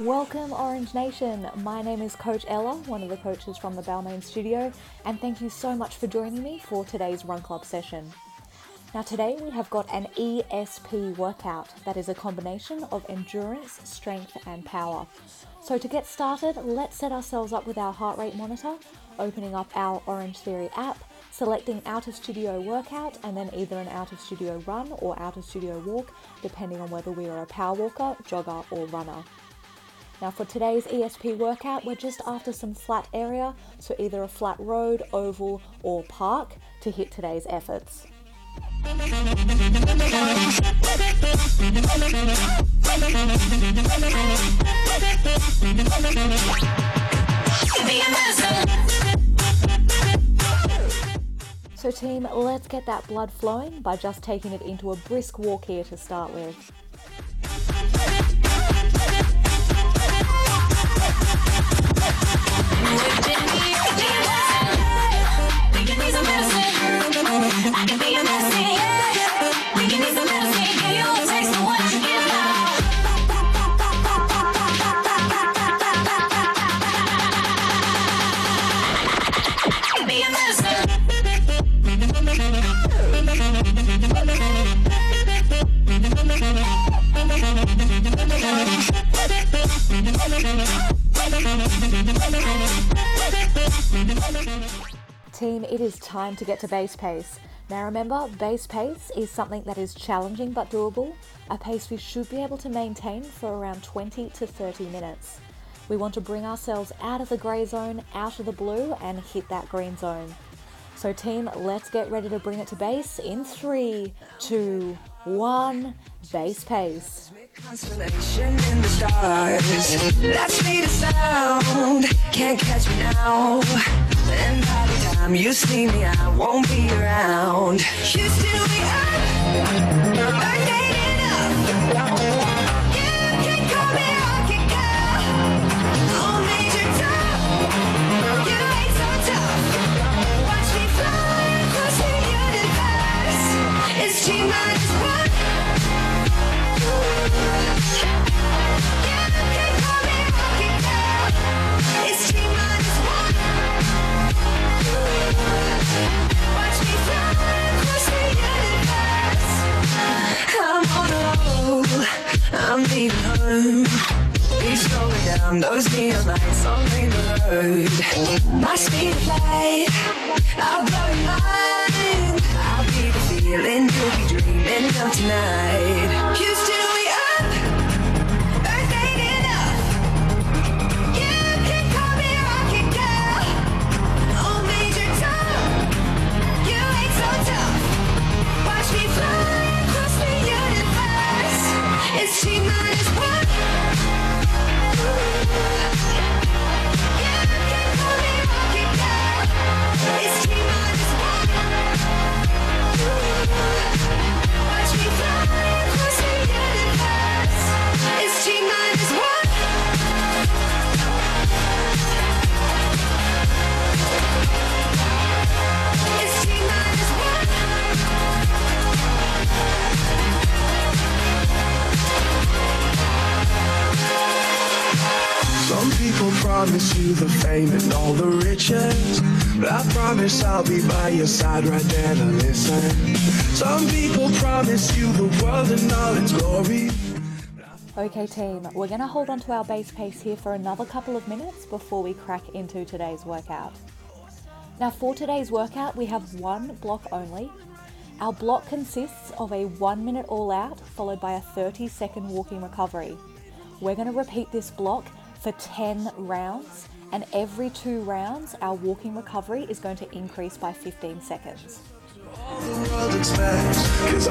Welcome, Orange Nation. My name is Coach Ella, one of the coaches from the Balmain studio, and thank you so much for joining me for today's Run Club session. Now, today we have got an ESP workout that is a combination of endurance, strength, and power. So, to get started, let's set ourselves up with our heart rate monitor, opening up our Orangetheory app, selecting out of studio workout, and then either an out of studio run or out of studio walk, depending on whether we are a power walker, jogger, or runner. Now for today's ESP workout, we're just after some flat area, so either a flat road, oval, or park to hit today's efforts. So team, let's get that blood flowing by just taking it into a brisk walk here to start with. It is time to get to base pace. Now remember, base pace is something that is challenging but doable, a pace we should be able to maintain for around 20 to 30 minutes. We want to bring ourselves out of the grey zone, out of the blue, and hit that green zone. So, team, let's get ready to bring it to base in three, two, one, base pace. Constellation in the stars. That's me sound. Can't catch me now. Time you see me, I won't be around. You still be up. Road. My speed of light, I'll blow your mind. I'll be the feeling you'll be dreaming of tonight. You fame and all the riches. But I promise I'll be by your side right there to listen. Some people promise you the world and all its glory. Okay, team, we're going to hold on to our base pace here for another couple of minutes before we crack into today's workout. Now, for today's workout, we have one block only. Our block consists of a one minute all out followed by a 30 second walking recovery. We're going to repeat this block for 10 rounds, and every two rounds, our walking recovery is going to increase by 15 seconds. All the world expects, cause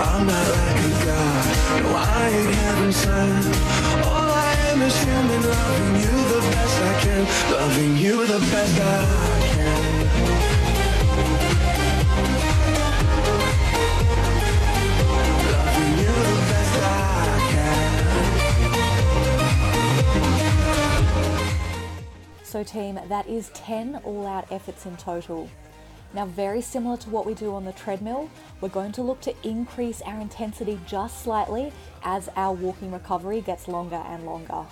So team, that is 10 all-out efforts in total. Now very similar to what we do on the treadmill, we're going to look to increase our intensity just slightly as our walking recovery gets longer and longer.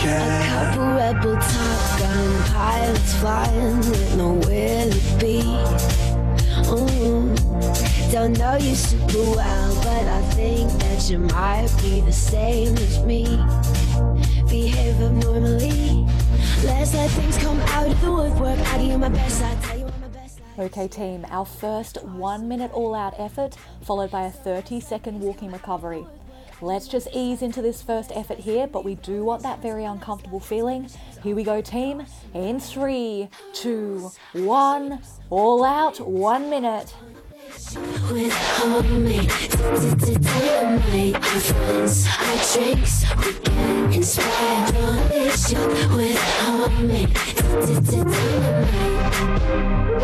Can. Couple rebel top gun pilots flying with nowhere to be. Ooh. Don't know you super well, but I think that you might be the same as me. Behave abnormally. Let's let things come out of the woodwork. I give you my best, I tell you I'm my best. Okay, team, our first one minute all out effort, followed by a 30 second walking recovery. Let's just ease into this first effort here, but we do want that very uncomfortable feeling. Here we go, team. In three, two, one, all out, one minute. With homemade dynamite, our friends, our drinks, we with homemade dynamite.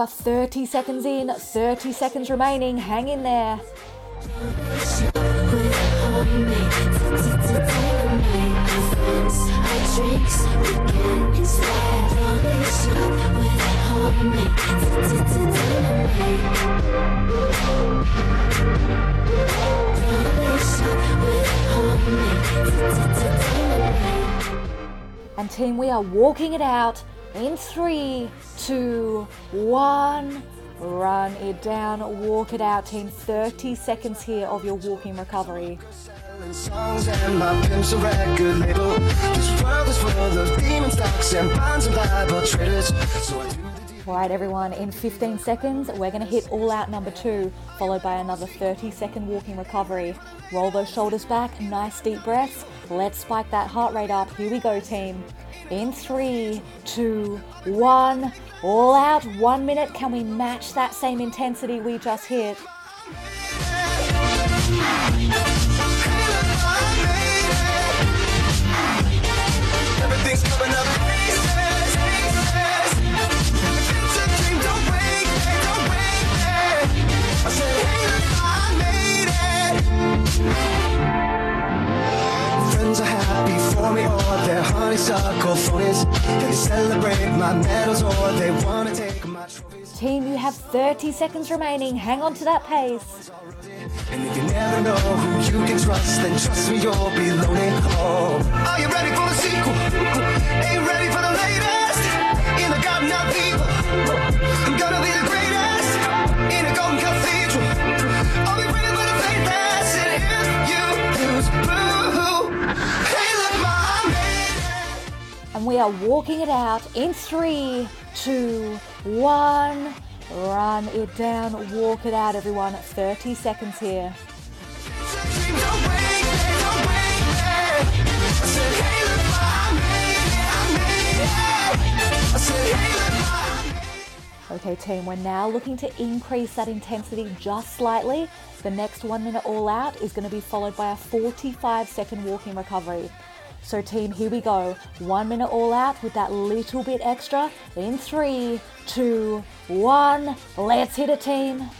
Are 30 seconds in, 30 seconds remaining. Hang in there. And team, we are walking it out in three, two, one. Run it down, walk it out, team. 30 seconds here of your walking recovery. Songs and my pimps a record label. This world is full of demon stocks and bonds and Bible traders. So All right, everyone, in 15 seconds, we're going to hit all out number two, followed by another 30 second walking recovery. Roll those shoulders back, nice deep breaths. Let's spike that heart rate up. Here we go, team. In three, two, one, all out, one minute. Can we match that same intensity we just hit? For me, or they're honeysuckle phonies. They celebrate my medals, or they wanna take my trophies. Team, you have 30 seconds remaining. Hang on to that pace. And if you never know who you can trust, then trust me, you'll be lonely. Oh, are you ready for the sequel? You ready for the latest? In the garden of evil, I'm gonna be And we are walking it out in three, two, one. Run it down, walk it out, everyone. 30 seconds here. Okay, team, we're now looking to increase that intensity just slightly. The next one minute all out is going to be followed by a 45 second walking recovery. So, team, here we go. One minute all out with that little bit extra. In three, two, one. Let's hit it, team.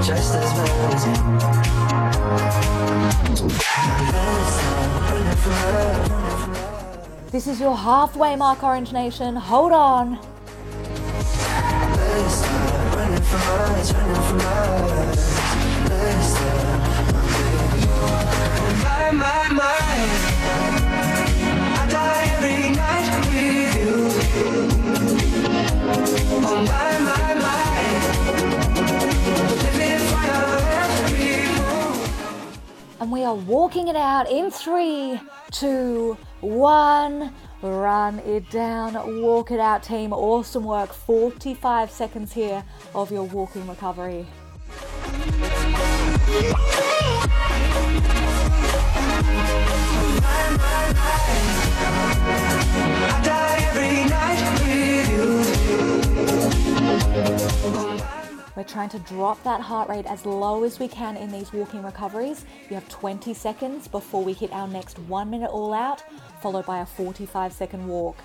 Just as This is your halfway mark, Orange Nation. Hold on. My, my, my. We are walking it out in three, two, one. run it down, walk it out, team. Awesome work. 45 seconds here of your walking recovery. I die every night with you. We're trying to drop that heart rate as low as we can in these walking recoveries. You have 20 seconds before we hit our next one minute all out, followed by a 45 second walk.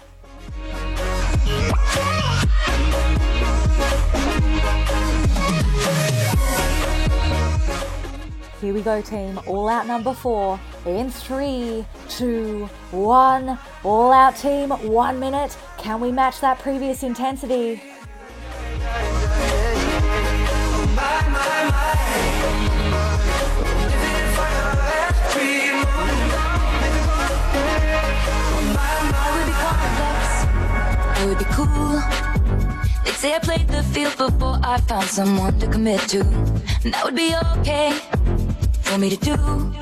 Here we go, team. All out number four. In three, two, one. All out, team. One minute. Can we match that previous intensity? It would be cool. They'd say I played the field before I found someone to commit to. And that would be okay for me to do.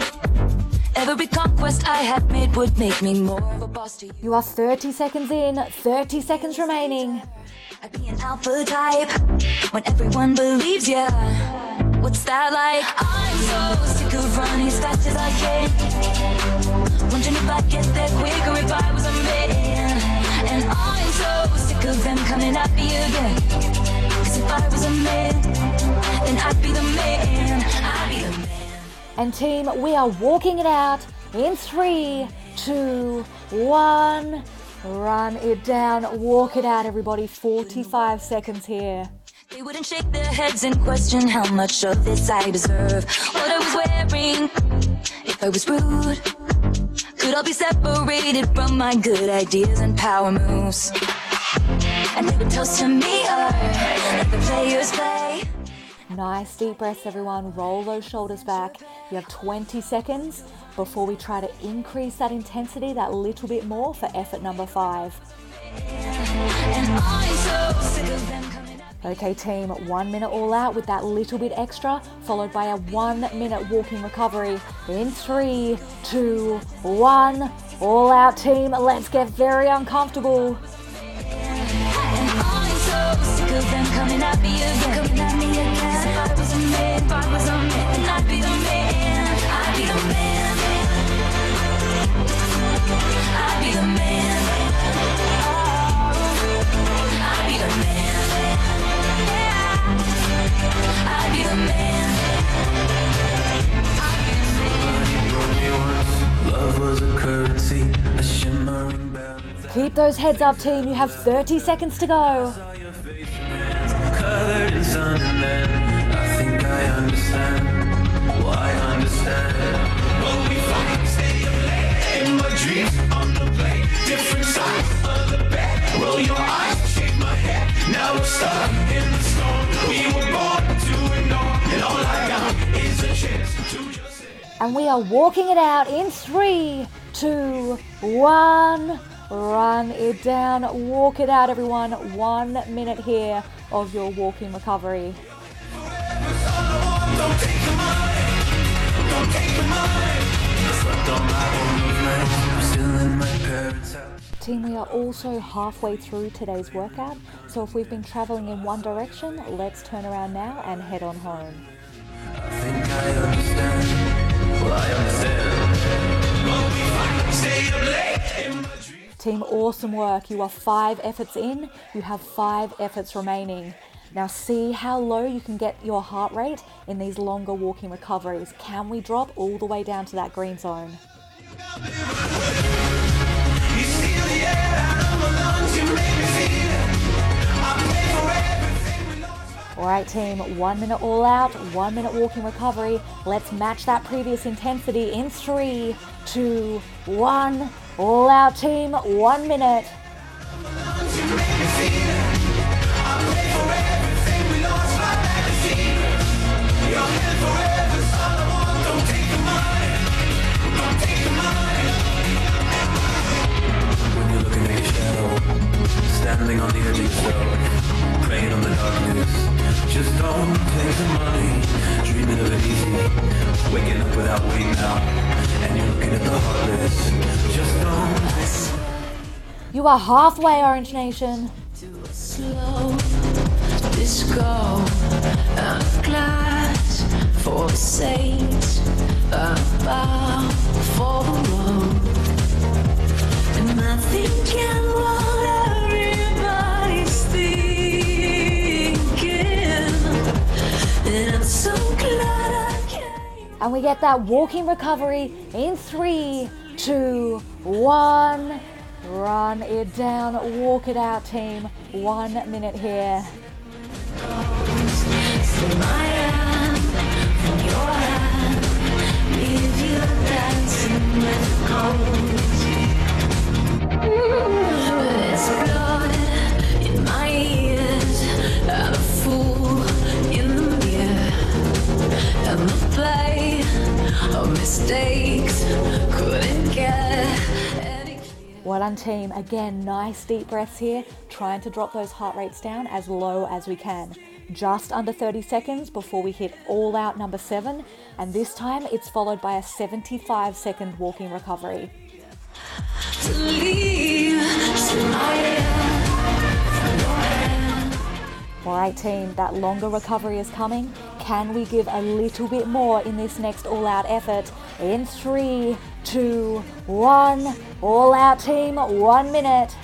Every conquest I had made would make me more of a boss to you. You are 30 seconds in, 30 seconds remaining. I'd be an alpha type when everyone believes ya. What's that like? I'm so sick of running as fast as I can. Wondering if I'd get there quicker if I was a man. And I'm so sick of them coming at me again. Cause if I was a man, then I'd be the man. I'd be the man. And team, we are walking it out in three, two, one. Run it down, walk it out, everybody. 45 seconds here. They wouldn't shake their heads and question how much of this I deserve. What I was wearing, if I was rude, could all be separated from my good ideas and power moves. And they would toast to me, or let the players play. Nice deep breaths, everyone. Roll those shoulders back. You have 20 seconds before we try to increase that intensity that little bit more for effort number five. Okay, team, one minute all out with that little bit extra, followed by a one minute walking recovery in three, two, one. All out, team. Let's get very uncomfortable. And Keep those heads up, team. You have 30 seconds to go. Saw your face colored in sun, and then I think I understand. Well, I understand. When we fight, stay up late in my dreams on the plane. Different sides of the bed. Roll your eyes, shake my head. Now And we are walking it out in three, two, one. Run it down, walk it out, everyone. One minute here of your walking recovery. Team, we are also halfway through today's workout, so if we've been traveling in one direction, let's turn around now and head on home. I Team, awesome work. You are five efforts in, you have five efforts remaining. Now, see how low you can get your heart rate in these longer walking recoveries. Can we drop all the way down to that green zone? All right, team, one minute all out, one minute walking recovery. Let's match that previous intensity in three, two, one. All out, team, one minute. Standing on the edge of praying on the darkness. Just don't take the money, dreaming of it easy, waking up without waiting out, and you're looking at the heartless. Just don't. You are halfway, Orange Nation. slow disco a glass for saints about for and I thinking what everybody's so glad I came And we get that walking recovery in three, two, one. Run it down, walk it out, team. One minute here. my Team. Again, nice deep breaths here. Trying to drop those heart rates down as low as we can. Just under 30 seconds before we hit all out number seven. And this time it's followed by a 75 second walking recovery. All right, team, that longer recovery is coming. Can we give a little bit more in this next all out effort? In three, two, one. All out, team, one minute.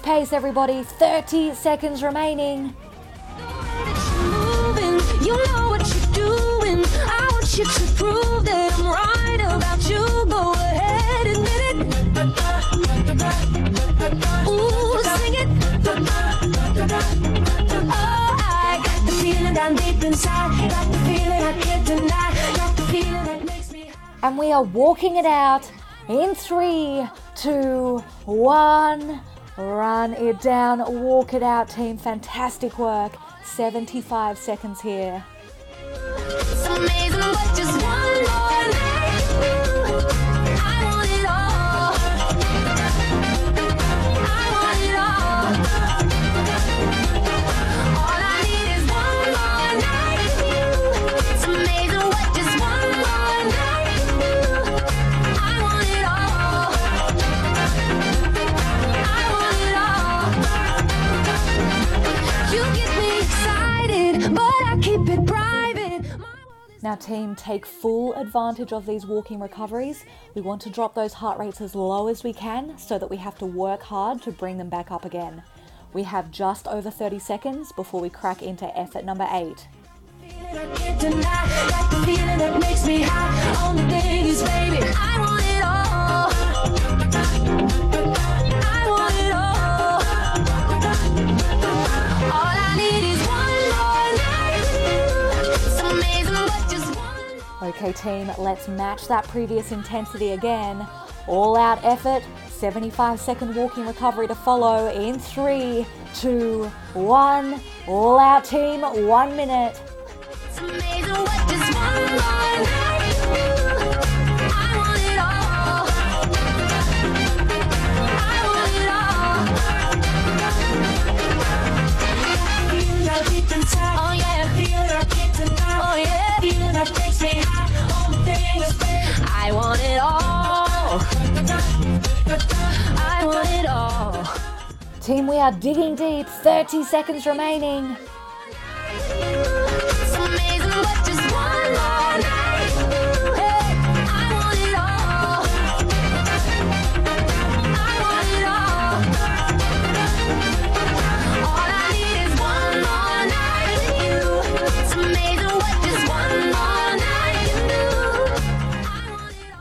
Pace, everybody. 30 seconds remaining. You know what you're doing. I want you to prove that I'm right about you. Go ahead, admit it. Ooh, sing it. Oh, I got the feeling down deep inside. Got the feeling I can't deny. Got the feeling that makes me. And we are walking it out in three, two, one. Run it down, walk it out, team. Fantastic work. 75 seconds here. Now, team, take full advantage of these walking recoveries. We want to drop those heart rates as low as we can so that we have to work hard to bring them back up again. We have just over 30 seconds before we crack into effort number eight. feeling I Okay, team, let's match that previous intensity again. All out effort, 75 second walking recovery to follow in three, two, one. All out, team, one minute. Oh yeah. Feel I want it all. I want it all. Team, we are digging deep, 30 seconds remaining.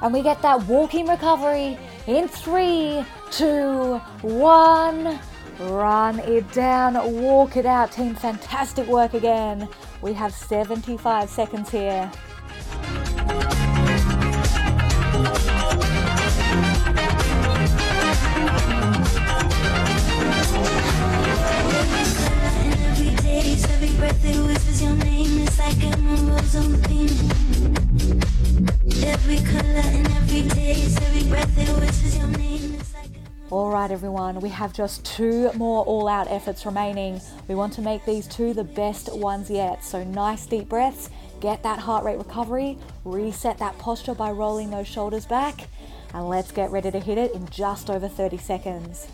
And we get that walking recovery in three, two, one. Run it down, walk it out, team. Fantastic work again. We have 75 seconds here. Right, everyone, we have just two more all out efforts remaining. We want to make these two the best ones yet. So, nice deep breaths, get that heart rate recovery, reset that posture by rolling those shoulders back, and let's get ready to hit it in just over 30 seconds.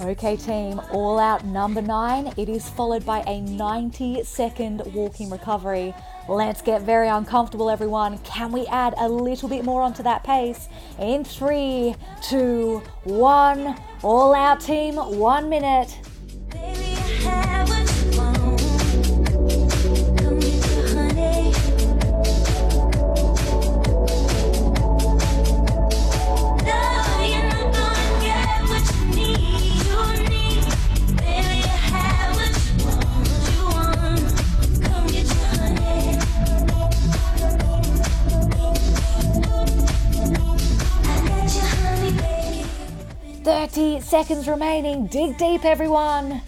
Okay, team, all out number nine. It is followed by a 90 second walking recovery. Let's get very uncomfortable, everyone. Can we add a little bit more onto that pace? In three, two, one. All out, team, one minute. Thirty seconds remaining. Dig deep, everyone.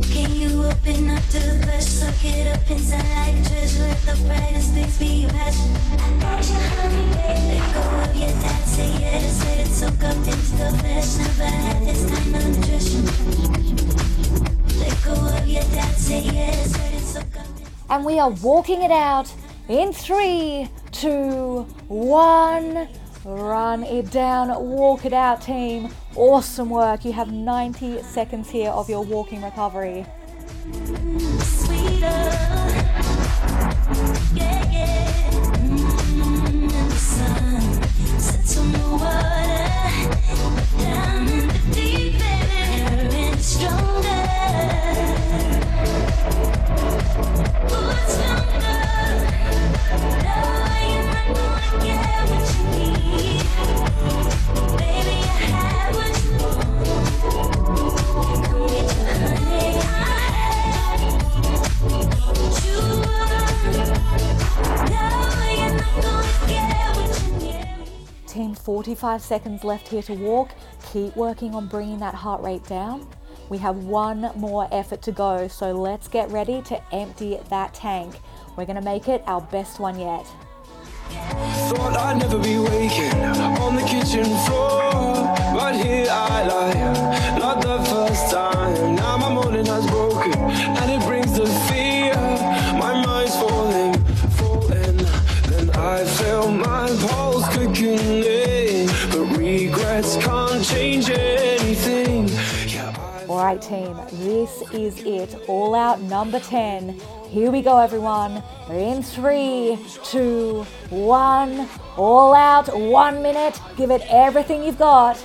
Can you open up to the flesh, suck it up inside treasure? Let the brightest things be your passion. I got you, honey, baby. Let go of your dad, say it soak up into the flesh. Never had this kind of nutrition. Let go of your dad, say it soak up. And we are walking it out in three, two, one. Run it down, walk it out, team. Awesome work. You have 90 seconds here of your walking recovery. sweeter. 15, 45 seconds left here to walk. Keep working on bringing that heart rate down. We have one more effort to go, so let's get ready to empty that tank. We're gonna make it our best one yet. Thought I'd never be waking on the kitchen floor, but here I lie, not the first time. Now my morning has broken, and it brings the fear. My mind's falling, falling. Then I feel my pulse quickening, but regrets can't change anything. Yeah, I All right, team, this is it. All out number 10. Here we go, everyone. In three, two, one. All out, one minute. Give it everything you've got.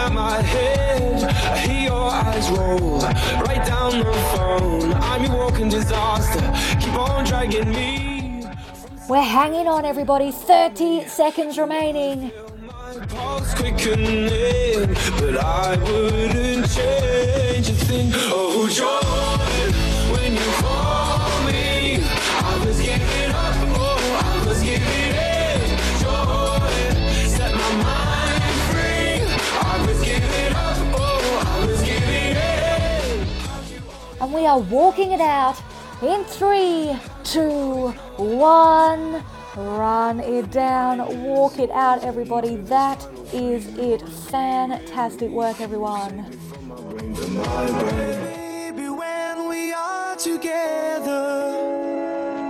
Out my head. I hear your eyes roll, right down the phone. I'm your walking disaster, keep on dragging me. We're hanging on, everybody. 30 seconds remaining. Pulse quickening, but I wouldn't change a thing. Oh, joy, And we are walking it out in three, two, one. Run it down, walk it out, everybody. That is it. Fantastic work, everyone. When we are together,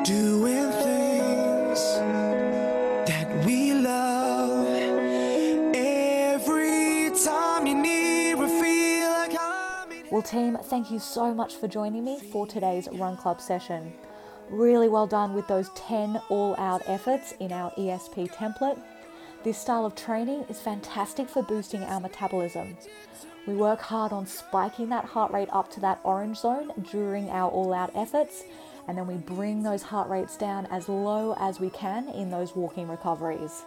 doing things Well, team, thank you so much for joining me for today's Run Club session. Really well done with those 10 all out efforts in our ESP template. This style of training is fantastic for boosting our metabolism. We work hard on spiking that heart rate up to that orange zone during our all out efforts, and then we bring those heart rates down as low as we can in those walking recoveries.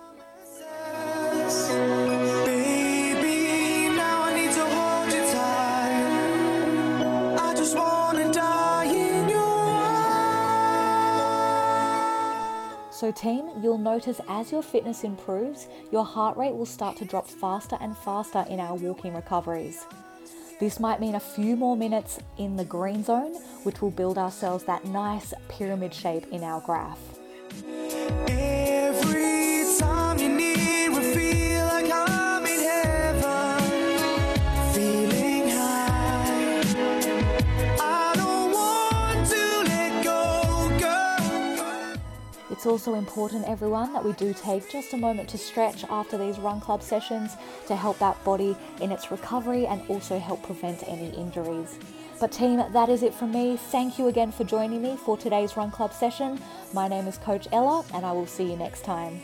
Team, you'll notice as your fitness improves, your heart rate will start to drop faster and faster in our walking recoveries. This might mean a few more minutes in the green zone, which will build ourselves that nice pyramid shape in our graph. It's also important, everyone, that we do take just a moment to stretch after these run club sessions to help that body in its recovery and also help prevent any injuries. But, team, that is it from me. Thank you again for joining me for today's run club session. My name is Coach Ella, and I will see you next time.